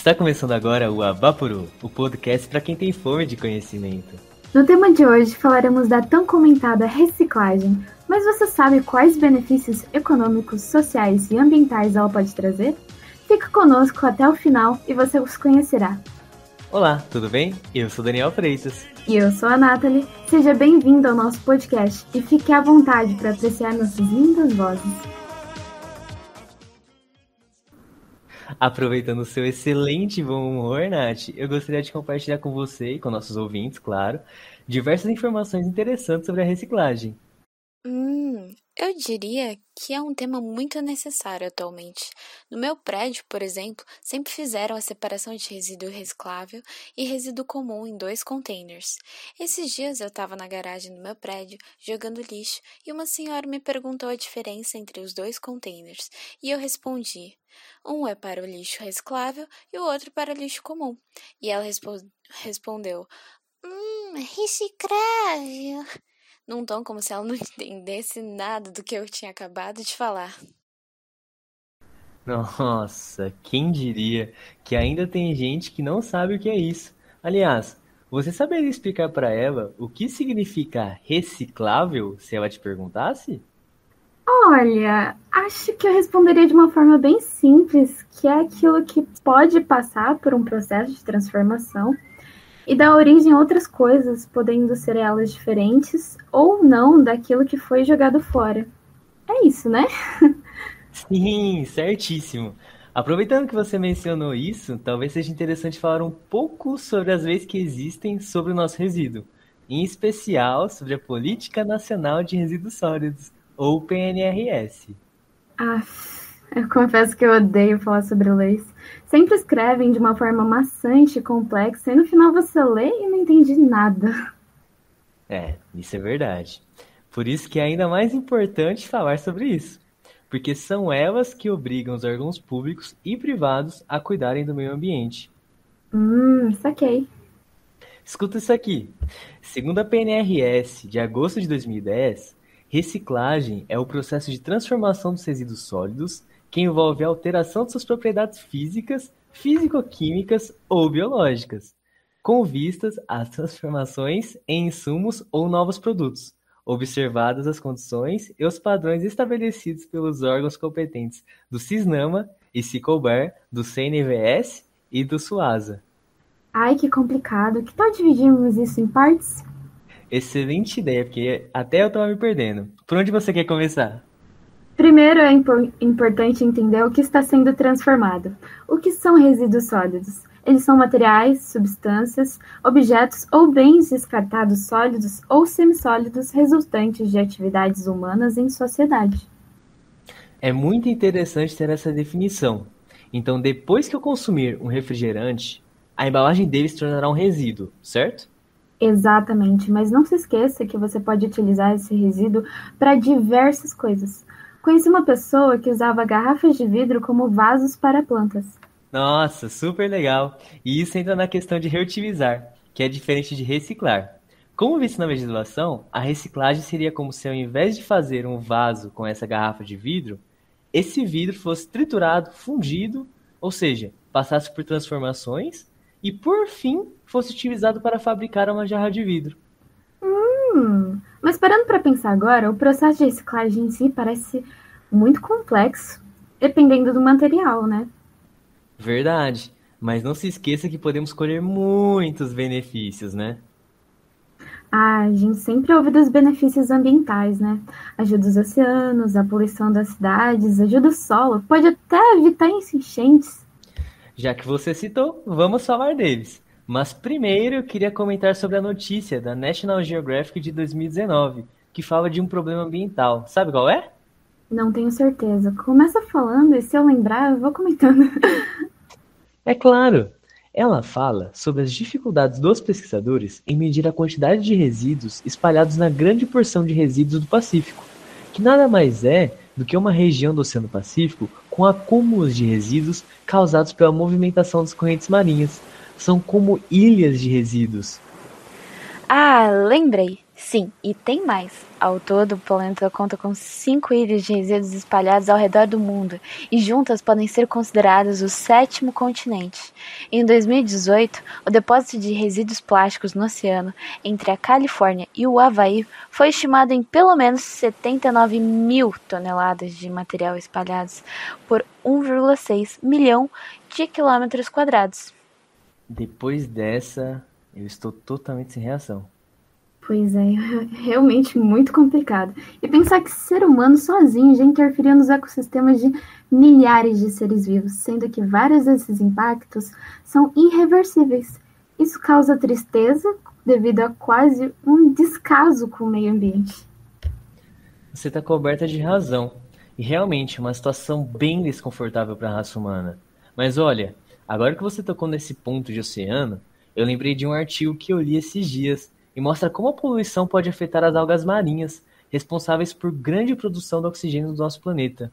Está começando agora o Abapuru, o podcast para quem tem fome de conhecimento. No tema de hoje falaremos da tão comentada reciclagem, mas você sabe quais benefícios econômicos, sociais e ambientais ela pode trazer? Fique conosco até o final e você os conhecerá. Olá, tudo bem? Eu sou Daniel Freitas. E eu sou a Nathalie. Seja bem-vindo ao nosso podcast e fique à vontade para apreciar nossas lindas vozes. Aproveitando o seu excelente bom humor, Nath, eu gostaria de compartilhar com você e com nossos ouvintes, claro, diversas informações interessantes sobre a reciclagem. Hum, eu diria que é um tema muito necessário atualmente. No meu prédio, por exemplo, sempre fizeram a separação de resíduo reciclável e resíduo comum em dois containers. Esses dias eu estava na garagem do meu prédio jogando lixo e uma senhora me perguntou a diferença entre os dois containers e eu respondi: um é para o lixo reciclável e o outro para o lixo comum. E ela respo respondeu: Hum, reciclável num tom como se ela não entendesse nada do que eu tinha acabado de falar. Nossa, quem diria que ainda tem gente que não sabe o que é isso. Aliás, você saberia explicar para ela o que significa reciclável se ela te perguntasse? Olha, acho que eu responderia de uma forma bem simples, que é aquilo que pode passar por um processo de transformação e dá origem a outras coisas, podendo ser elas diferentes ou não daquilo que foi jogado fora. É isso, né? Sim, certíssimo. Aproveitando que você mencionou isso, talvez seja interessante falar um pouco sobre as leis que existem sobre o nosso resíduo, em especial sobre a Política Nacional de Resíduos Sólidos, ou PNRS. Ah, eu confesso que eu odeio falar sobre leis. Sempre escrevem de uma forma maçante e complexa, e no final você lê e não entende nada. É, isso é verdade. Por isso que é ainda mais importante falar sobre isso. Porque são elas que obrigam os órgãos públicos e privados a cuidarem do meio ambiente. Hum, saquei. Escuta isso aqui. Segundo a PNRS, de agosto de 2010, reciclagem é o processo de transformação dos resíduos sólidos que envolve a alteração de suas propriedades físicas, físico-químicas ou biológicas, com vistas às transformações em insumos ou novos produtos, observadas as condições e os padrões estabelecidos pelos órgãos competentes do CISNAMA e CICOBER, do CNVS e do SUASA. Ai, que complicado. Que tal dividirmos isso em partes? Excelente ideia, porque até eu estava me perdendo. Por onde você quer começar? Primeiro, é importante entender o que está sendo transformado. O que são resíduos sólidos? Eles são materiais, substâncias, objetos ou bens descartados sólidos ou semissólidos resultantes de atividades humanas em sociedade. É muito interessante ter essa definição. Então, depois que eu consumir um refrigerante, a embalagem dele se tornará um resíduo, certo? Exatamente, mas não se esqueça que você pode utilizar esse resíduo para diversas coisas. Conheci uma pessoa que usava garrafas de vidro como vasos para plantas. Nossa, super legal! E isso entra na questão de reutilizar, que é diferente de reciclar. Como visto na legislação, a reciclagem seria como se ao invés de fazer um vaso com essa garrafa de vidro, esse vidro fosse triturado, fundido, ou seja, passasse por transformações e por fim fosse utilizado para fabricar uma jarra de vidro. Hum, mas parando para pensar agora, o processo de reciclagem em si parece muito complexo, dependendo do material, né? Verdade. Mas não se esqueça que podemos colher muitos benefícios, né? Ah, a gente sempre ouve dos benefícios ambientais, né? Ajuda os oceanos, a poluição das cidades, ajuda o solo, pode até evitar enchentes. Já que você citou, vamos falar deles. Mas primeiro eu queria comentar sobre a notícia da National Geographic de 2019, que fala de um problema ambiental. Sabe qual é? Não tenho certeza. Começa falando e se eu lembrar, eu vou comentando. É claro! Ela fala sobre as dificuldades dos pesquisadores em medir a quantidade de resíduos espalhados na grande porção de resíduos do Pacífico, que nada mais é do que uma região do Oceano Pacífico com acúmulos de resíduos causados pela movimentação das correntes marinhas, são como ilhas de resíduos. Ah, lembrei. Sim, e tem mais. Ao todo, o planeta conta com cinco ilhas de resíduos espalhadas ao redor do mundo, e juntas podem ser consideradas o sétimo continente. Em 2018, o depósito de resíduos plásticos no oceano entre a Califórnia e o Havaí foi estimado em pelo menos 79 mil toneladas de material espalhados por 1,6 milhão de quilômetros quadrados. Depois dessa, eu estou totalmente sem reação. Pois é, realmente muito complicado. E pensar que ser humano sozinho já interferiu nos ecossistemas de milhares de seres vivos, sendo que vários desses impactos são irreversíveis. Isso causa tristeza devido a quase um descaso com o meio ambiente. Você está coberta de razão. E realmente é uma situação bem desconfortável para a raça humana. Mas olha, agora que você tocou nesse ponto de oceano, eu lembrei de um artigo que eu li esses dias e mostra como a poluição pode afetar as algas marinhas, responsáveis por grande produção de oxigênio do nosso planeta.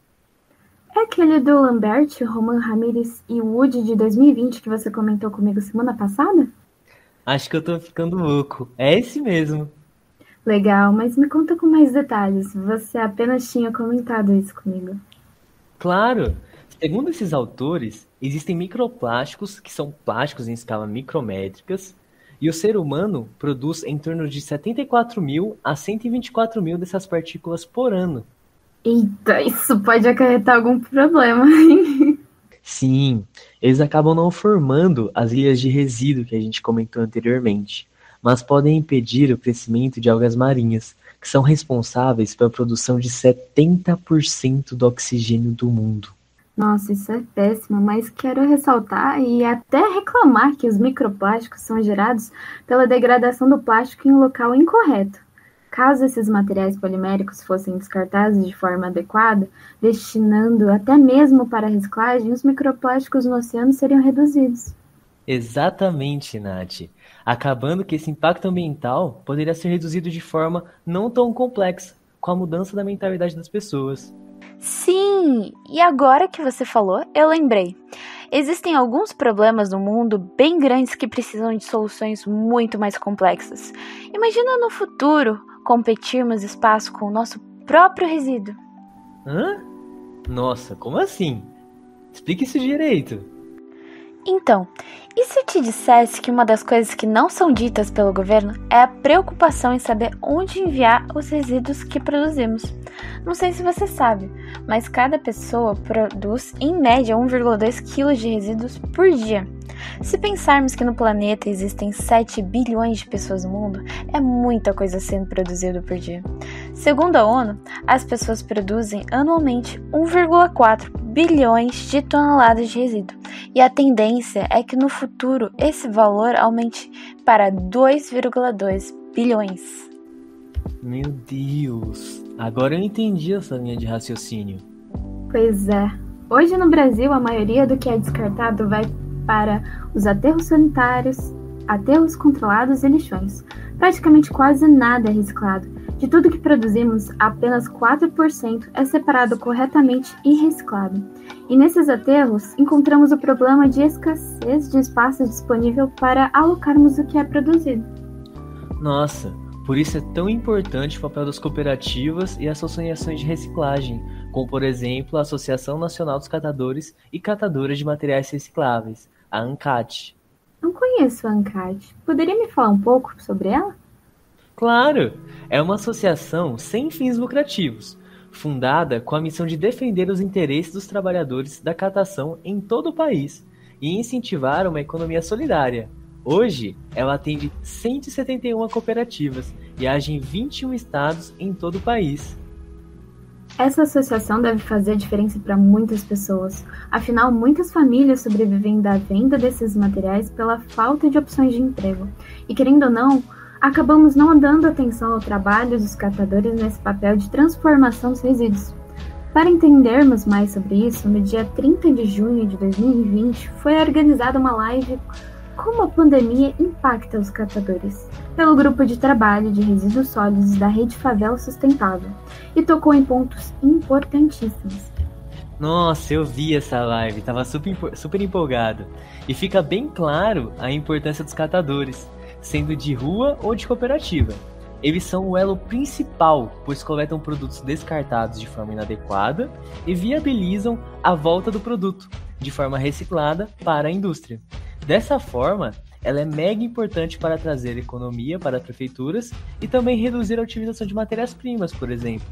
É aquele do Lambert, Roman Ramirez e Wood de 2020 que você comentou comigo semana passada? Acho que eu tô ficando louco. É esse mesmo. Legal, mas me conta com mais detalhes. Você apenas tinha comentado isso comigo. Claro! Segundo esses autores, existem microplásticos, que são plásticos em escala micrométricas, e o ser humano produz em torno de 74 mil a 124 mil dessas partículas por ano. Eita, isso pode acarretar algum problema. Sim, eles acabam não formando as ilhas de resíduo que a gente comentou anteriormente, mas podem impedir o crescimento de algas marinhas, que são responsáveis pela produção de 70% do oxigênio do mundo. Nossa, isso é péssimo, mas quero ressaltar e até reclamar que os microplásticos são gerados pela degradação do plástico em um local incorreto. Caso esses materiais poliméricos fossem descartados de forma adequada, destinando até mesmo para reciclagem, os microplásticos no oceano seriam reduzidos. Exatamente, Nath. Acabando que esse impacto ambiental poderia ser reduzido de forma não tão complexa, com a mudança da mentalidade das pessoas. Sim, e agora que você falou, eu lembrei. Existem alguns problemas no mundo bem grandes que precisam de soluções muito mais complexas. Imagina no futuro competirmos espaço com o nosso próprio resíduo. Hã? Nossa, como assim? Explique isso direito. Então, e se te dissesse que uma das coisas que não são ditas pelo governo é a preocupação em saber onde enviar os resíduos que produzimos? Não sei se você sabe, mas cada pessoa produz em média 1,2 kg de resíduos por dia. Se pensarmos que no planeta existem 7 bilhões de pessoas no mundo, é muita coisa sendo produzida por dia. Segundo a ONU, as pessoas produzem anualmente 1,4 bilhões de toneladas de resíduo, e a tendência é que no futuro esse valor aumente para 2,2 bilhões. Meu Deus! Agora eu entendi essa linha de raciocínio. Pois é. Hoje no Brasil, a maioria do que é descartado vai para os aterros sanitários, aterros controlados e lixões. Praticamente quase nada é reciclado. De tudo que produzimos, apenas 4% é separado corretamente e reciclado. E nesses aterros, encontramos o problema de escassez de espaço disponível para alocarmos o que é produzido. Nossa, por isso é tão importante o papel das cooperativas e associações de reciclagem, como por exemplo a Associação Nacional dos Catadores e Catadoras de Materiais Recicláveis, a ANCAT. Não conheço a ANCAT. Poderia me falar um pouco sobre ela? Claro! É uma associação sem fins lucrativos, fundada com a missão de defender os interesses dos trabalhadores da catação em todo o país e incentivar uma economia solidária, Hoje, ela atende 171 cooperativas e age em 21 estados em todo o país. Essa associação deve fazer a diferença para muitas pessoas. Afinal, muitas famílias sobrevivem da venda desses materiais pela falta de opções de emprego. E querendo ou não, acabamos não dando atenção ao trabalho dos catadores nesse papel de transformação dos resíduos. Para entendermos mais sobre isso, no dia 30 de junho de 2020 foi organizada uma live como a pandemia impacta os catadores, pelo grupo de trabalho de resíduos sólidos da Rede Favela Sustentável, e tocou em pontos importantíssimos. Nossa, eu vi essa live, tava super, super empolgado. E fica bem claro a importância dos catadores, sendo de rua ou de cooperativa. eles são o elo principal, pois coletam produtos descartados de forma inadequada e viabilizam a volta do produto de forma reciclada para a indústria. Dessa forma, ela é mega importante para trazer economia para prefeituras e também reduzir a utilização de matérias-primas, por exemplo.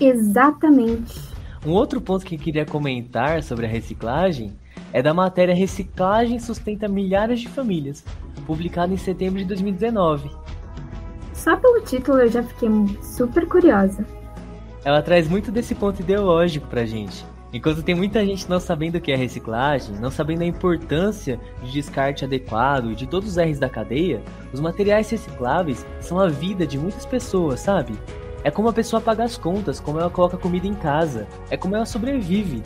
Exatamente. Um outro ponto que eu queria comentar sobre a reciclagem é da matéria Reciclagem Sustenta Milhares de Famílias, publicada em setembro de 2019. Só pelo título eu já fiquei super curiosa. Ela traz muito desse ponto ideológico pra gente. Enquanto tem muita gente não sabendo o que é reciclagem, não sabendo a importância de descarte adequado e de todos os R's da cadeia, os materiais recicláveis são a vida de muitas pessoas, sabe? É como a pessoa paga as contas, como ela coloca comida em casa, é como ela sobrevive.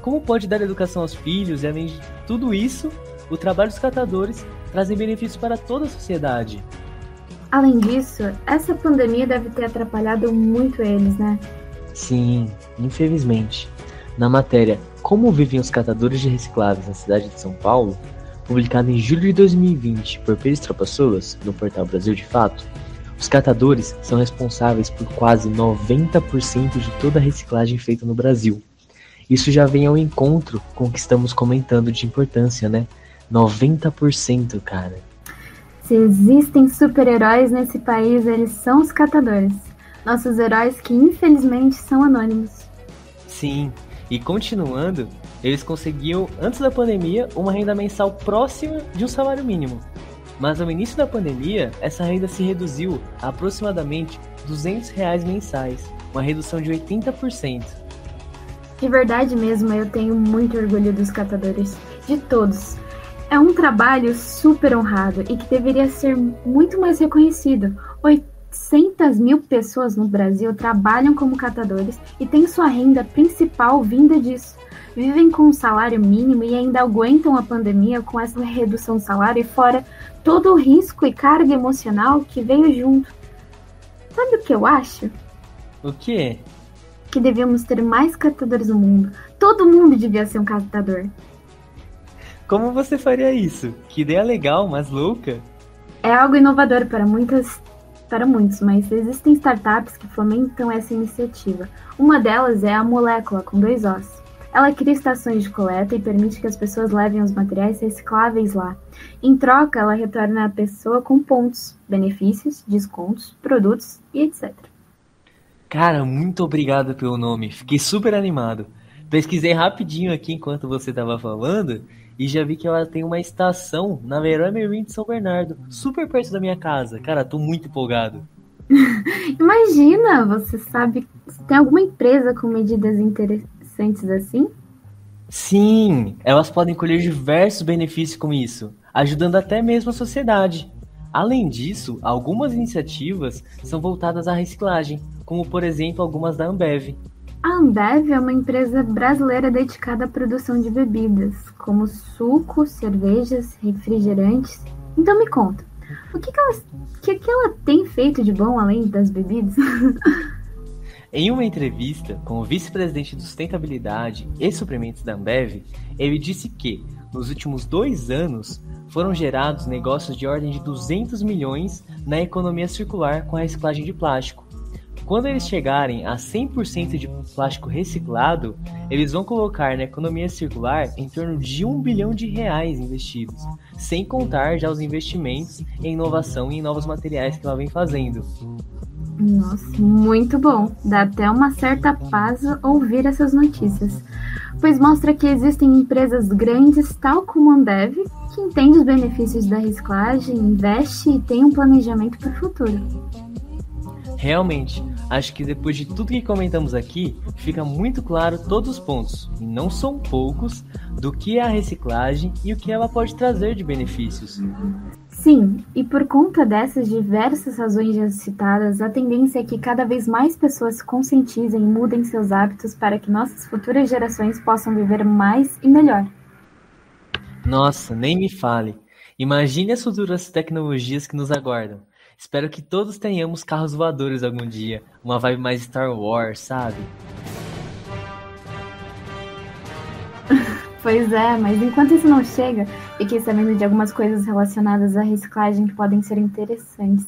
Como pode dar educação aos filhos e além de tudo isso, o trabalho dos catadores trazem benefícios para toda a sociedade. Além disso, essa pandemia deve ter atrapalhado muito eles, né? Sim, infelizmente. Na matéria Como vivem os catadores de recicláveis na cidade de São Paulo, publicada em julho de 2020 por Pires Trapassolas, no portal Brasil de Fato, os catadores são responsáveis por quase 90% de toda a reciclagem feita no Brasil. Isso já vem ao encontro com o que estamos comentando de importância, né? 90%, cara. Se existem super-heróis nesse país, eles são os catadores. Nossos heróis que infelizmente são anônimos. Sim, e continuando, eles conseguiam, antes da pandemia, uma renda mensal próxima de um salário mínimo. Mas no início da pandemia, essa renda se reduziu a aproximadamente 200 reais mensais, uma redução de 80%. De verdade mesmo, eu tenho muito orgulho dos catadores, de todos. É um trabalho super honrado e que deveria ser muito mais reconhecido. 800 mil pessoas no Brasil trabalham como catadores e têm sua renda principal vinda disso. Vivem com um salário mínimo e ainda aguentam a pandemia com essa redução de salário e fora todo o risco e carga emocional que veio junto. Sabe o que eu acho? O quê? Que devíamos ter mais catadores no mundo. Todo mundo devia ser um catador. Como você faria isso? Que ideia legal, mas louca. É algo inovador para muitas para muitos, mas existem startups que fomentam essa iniciativa. Uma delas é a Molécula, com dois Os. Ela cria estações de coleta e permite que as pessoas levem os materiais recicláveis lá. Em troca, ela retorna a pessoa com pontos, benefícios, descontos, produtos e etc. Cara, muito obrigado pelo nome. Fiquei super animado. Pesquisei rapidinho aqui enquanto você estava falando e já vi que ela tem uma estação na Leroy Merlin de São Bernardo, super perto da minha casa. Cara, tô muito empolgado. Imagina, você sabe, tem alguma empresa com medidas interessantes assim? Sim, elas podem colher diversos benefícios com isso, ajudando até mesmo a sociedade. Além disso, algumas iniciativas são voltadas à reciclagem, como por exemplo algumas da Ambev. A Ambev é uma empresa brasileira dedicada à produção de bebidas, como sucos, cervejas, refrigerantes. Então me conta, o que, que, ela, que, que ela tem feito de bom além das bebidas? Em uma entrevista com o vice-presidente de sustentabilidade e suprimentos da Ambev, ele disse que, nos últimos dois anos, foram gerados negócios de ordem de 200 milhões na economia circular com a reciclagem de plástico. Quando eles chegarem a 100% de plástico reciclado, eles vão colocar na economia circular em torno de um bilhão de reais investidos, sem contar já os investimentos em inovação e em novos materiais que ela vem fazendo. Nossa, muito bom. Dá até uma certa paz ouvir essas notícias, pois mostra que existem empresas grandes, tal como a Ambev, que entende os benefícios da reciclagem, investe e tem um planejamento para o futuro. Realmente, acho que depois de tudo que comentamos aqui, fica muito claro todos os pontos, e não são poucos, do que é a reciclagem e o que ela pode trazer de benefícios. Sim, e por conta dessas diversas razões já citadas, a tendência é que cada vez mais pessoas se conscientizem e mudem seus hábitos para que nossas futuras gerações possam viver mais e melhor. Nossa, nem me fale. Imagine as futuras tecnologias que nos aguardam. Espero que todos tenhamos carros voadores algum dia. Uma vibe mais Star Wars, sabe? Pois é, mas enquanto isso não chega, fiquei sabendo de algumas coisas relacionadas à reciclagem que podem ser interessantes.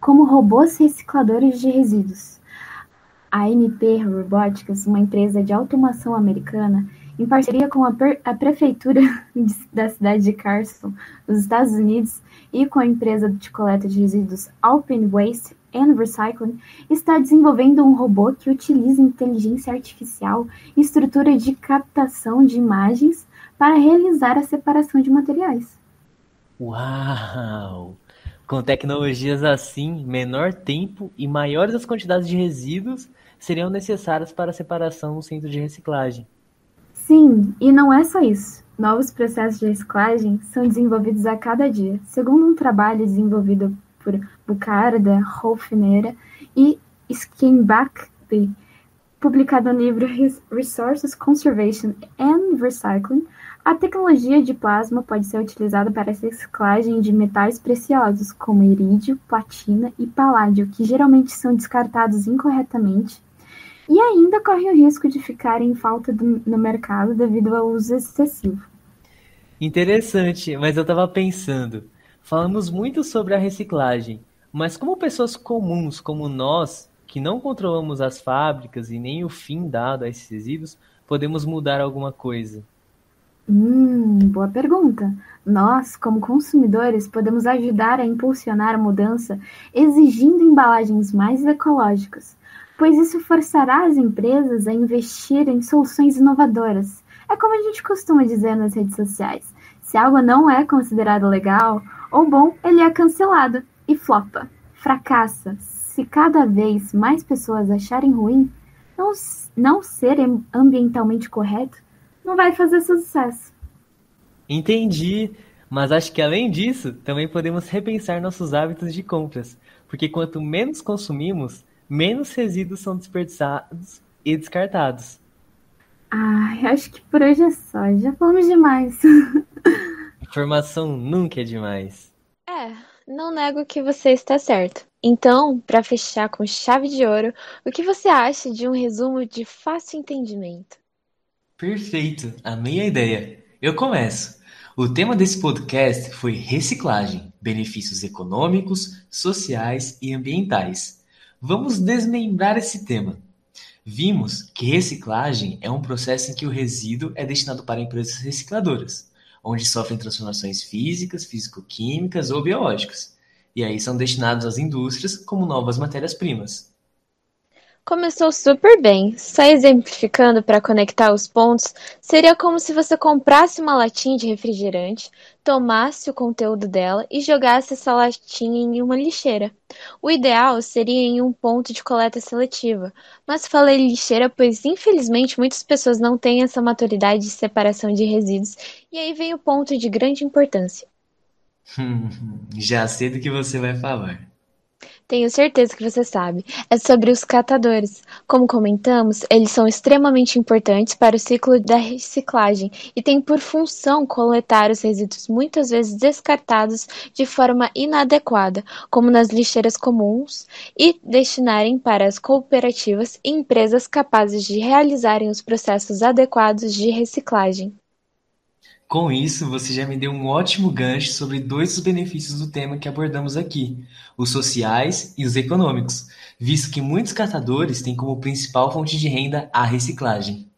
como robôs recicladores de resíduos. A MP Robotics, uma empresa de automação americana, em parceria com a, a prefeitura da cidade de Carson, nos Estados Unidos, e com a empresa de coleta de resíduos Alpine Waste and Recycling, está desenvolvendo um robô que utiliza inteligência artificial e estrutura de captação de imagens para realizar a separação de materiais. Uau! Com tecnologias assim, menor tempo e maiores as quantidades de resíduos seriam necessárias para a separação no centro de reciclagem. Sim, e não é só isso. Novos processos de reciclagem são desenvolvidos a cada dia, segundo um trabalho desenvolvido por Bucarda, Hofneira e Skinbach-Lee, publicado no livro Resources Conservation and Recycling. A tecnologia de plasma pode ser utilizada para a reciclagem de metais preciosos, como irídio, platina e paládio, que geralmente são descartados incorretamente e ainda corre o risco de ficar em falta do, no mercado devido ao uso excessivo. Interessante, mas eu estava pensando, falamos muito sobre a reciclagem, mas como pessoas comuns como nós, que não controlamos as fábricas e nem o fim dado a esses resíduos, podemos mudar alguma coisa? Hum, boa pergunta. Nós, como consumidores, podemos ajudar a impulsionar a mudança exigindo embalagens mais ecológicas, pois isso forçará as empresas a investir em soluções inovadoras. É como a gente costuma dizer nas redes sociais: se algo não é considerado legal ou bom, ele é cancelado e flopa, fracassa. Se cada vez mais pessoas acharem ruim, não, não ser ambientalmente correto, não vai fazer sucesso. Entendi, mas acho que além disso, também podemos repensar nossos hábitos de compras, porque quanto menos consumimos, menos resíduos são desperdiçados e descartados. Ah, acho que por hoje é só. Já falamos demais. Informação nunca é demais. É, não nego que você está certo. Então, para fechar com chave de ouro, o que você acha de um resumo de fácil entendimento? Perfeito, a ideia. Eu começo. O tema desse podcast foi reciclagem, benefícios econômicos, sociais e ambientais. Vamos desmembrar esse tema. Vimos que reciclagem é um processo em que o resíduo é destinado para empresas recicladoras, onde sofrem transformações físicas, físico-químicas ou biológicas, e aí são destinados às indústrias como novas matérias-primas. Começou super bem. Só exemplificando para conectar os pontos, seria como se você comprasse uma latinha de refrigerante, tomasse o conteúdo dela e jogasse essa latinha em uma lixeira. O ideal seria em um ponto de coleta seletiva, mas falei lixeira pois infelizmente muitas pessoas não têm essa maturidade de separação de resíduos, e aí vem o ponto de grande importância. Já sei do que você vai falar. Tenho certeza que você sabe. É sobre os catadores. Como comentamos, eles são extremamente importantes para o ciclo da reciclagem e têm por função coletar os resíduos muitas vezes descartados de forma inadequada, como nas lixeiras comuns, e destinarem para as cooperativas e empresas capazes de realizarem os processos adequados de reciclagem. Com isso, você já me deu um ótimo gancho sobre dois dos benefícios do tema que abordamos aqui, os sociais e os econômicos, visto que muitos catadores têm como principal fonte de renda a reciclagem.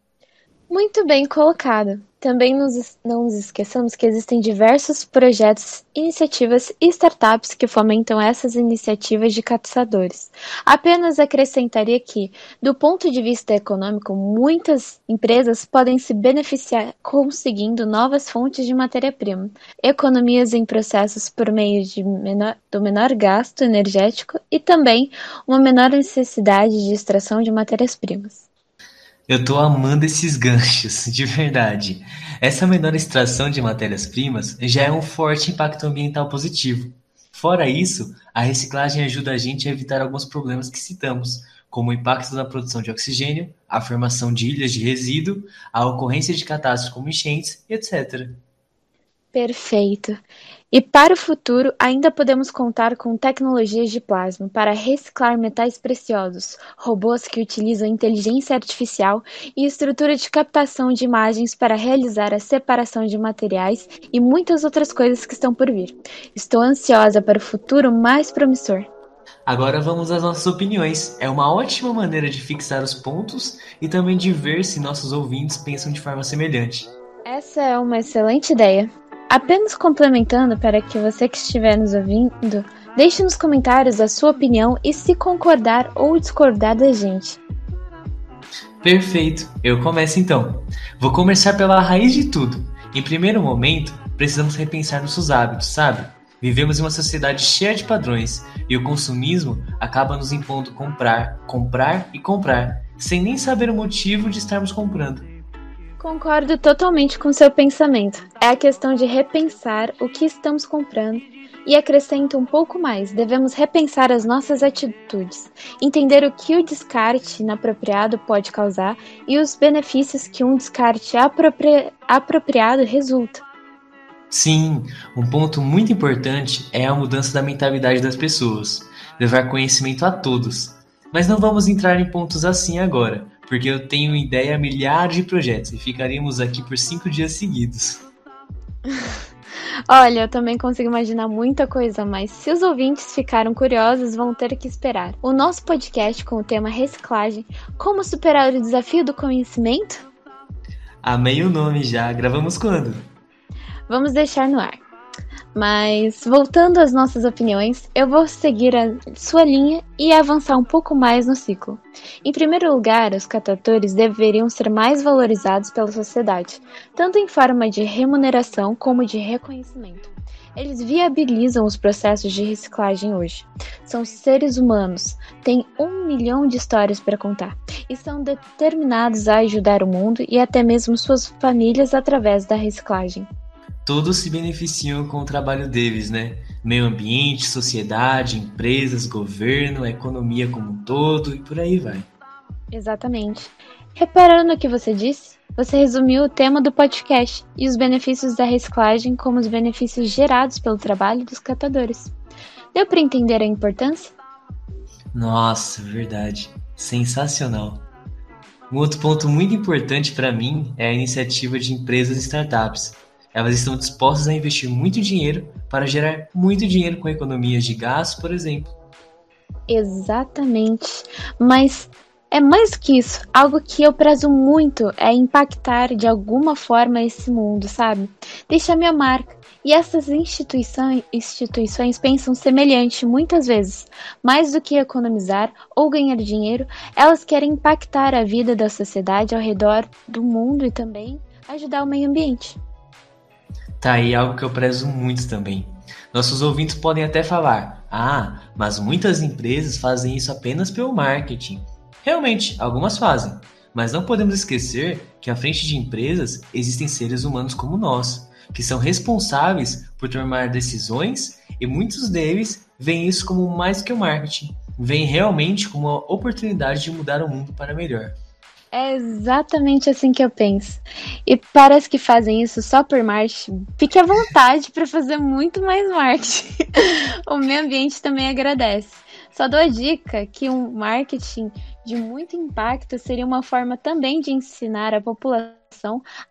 Muito bem colocado. Também nos, não nos esqueçamos que existem diversos projetos, iniciativas e startups que fomentam essas iniciativas de caçadores. Apenas acrescentaria que, do ponto de vista econômico, muitas empresas podem se beneficiar conseguindo novas fontes de matéria-prima, economias em processos por meio de menor, do menor gasto energético e também uma menor necessidade de extração de matérias-primas. Eu tô amando esses ganchos, de verdade. Essa menor extração de matérias-primas já é um forte impacto ambiental positivo. Fora isso, a reciclagem ajuda a gente a evitar alguns problemas que citamos, como o impacto na produção de oxigênio, a formação de ilhas de resíduo, a ocorrência de catástrofes como enchentes, etc. Perfeito. E para o futuro, ainda podemos contar com tecnologias de plasma para reciclar metais preciosos, robôs que utilizam inteligência artificial e estrutura de captação de imagens para realizar a separação de materiais e muitas outras coisas que estão por vir. Estou ansiosa para o futuro mais promissor. Agora vamos às nossas opiniões. É uma ótima maneira de fixar os pontos e também de ver se nossos ouvintes pensam de forma semelhante. Essa é uma excelente ideia. Apenas complementando para que você que estiver nos ouvindo, deixe nos comentários a sua opinião e se concordar ou discordar da gente. Perfeito, eu começo então. Vou começar pela raiz de tudo. Em primeiro momento, precisamos repensar nossos hábitos, sabe? Vivemos em uma sociedade cheia de padrões e o consumismo acaba nos impondo comprar, comprar e comprar, sem nem saber o motivo de estarmos comprando. Concordo totalmente com seu pensamento. É a questão de repensar o que estamos comprando e acrescento um pouco mais: devemos repensar as nossas atitudes, entender o que o descarte inapropriado pode causar e os benefícios que um descarte apropri apropriado resulta. Sim, um ponto muito importante é a mudança da mentalidade das pessoas, levar conhecimento a todos. Mas não vamos entrar em pontos assim agora, porque eu tenho ideia a milhares de projetos e ficaríamos aqui por cinco dias seguidos. Olha, eu também consigo imaginar muita coisa, mas se os ouvintes ficaram curiosos, vão ter que esperar. O nosso podcast com o tema reciclagem, como superar o desafio do conhecimento? Amei o nome já. Gravamos quando? Vamos deixar no ar. Mas voltando às nossas opiniões, eu vou seguir a sua linha e avançar um pouco mais no ciclo. Em primeiro lugar, os catadores deveriam ser mais valorizados pela sociedade, tanto em forma de remuneração como de reconhecimento. Eles viabilizam os processos de reciclagem hoje. São seres humanos, têm um milhão de histórias para contar e são determinados a ajudar o mundo e até mesmo suas famílias através da reciclagem todos se beneficiam com o trabalho deles, né? Meio ambiente, sociedade, empresas, governo, economia como um todo e por aí vai. Exatamente. Reparando no que você disse, você resumiu o tema do podcast e os benefícios da reciclagem como os benefícios gerados pelo trabalho dos catadores. Deu para entender a importância? Nossa, verdade. Sensacional. Um outro ponto muito importante para mim é a iniciativa de empresas e startups elas estão dispostas a investir muito dinheiro para gerar muito dinheiro com economias de gás, por exemplo. Exatamente. Mas é mais que isso. Algo que eu prezo muito é impactar de alguma forma esse mundo, sabe? Deixar minha marca. E essas instituições, instituições pensam semelhante muitas vezes. Mais do que economizar ou ganhar dinheiro, elas querem impactar a vida da sociedade ao redor do mundo e também ajudar o meio ambiente. Tá aí algo que eu prezo muito também. Nossos ouvintes podem até falar: ah, mas muitas empresas fazem isso apenas pelo marketing. Realmente, algumas fazem, mas não podemos esquecer que à frente de empresas existem seres humanos como nós, que são responsáveis por tomar decisões e muitos deles veem isso como mais que o marketing, veem realmente como uma oportunidade de mudar o mundo para melhor. É exatamente assim que eu penso. E parece que fazem isso só por marketing. Fique à vontade para fazer muito mais marketing. o meio ambiente também agradece. Só dou a dica que um marketing de muito impacto seria uma forma também de ensinar a população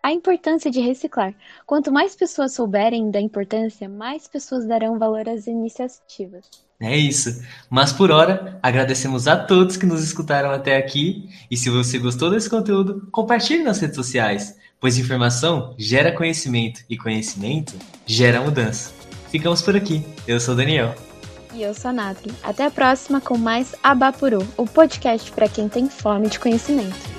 a importância de reciclar. Quanto mais pessoas souberem da importância, mais pessoas darão valor às iniciativas. É isso. Mas por hora, agradecemos a todos que nos escutaram até aqui. E se você gostou desse conteúdo, compartilhe nas redes sociais, pois informação gera conhecimento e conhecimento gera mudança. Ficamos por aqui. Eu sou o Daniel. E eu sou a Nathalie. Até a próxima com mais Abapuru, o podcast para quem tem fome de conhecimento.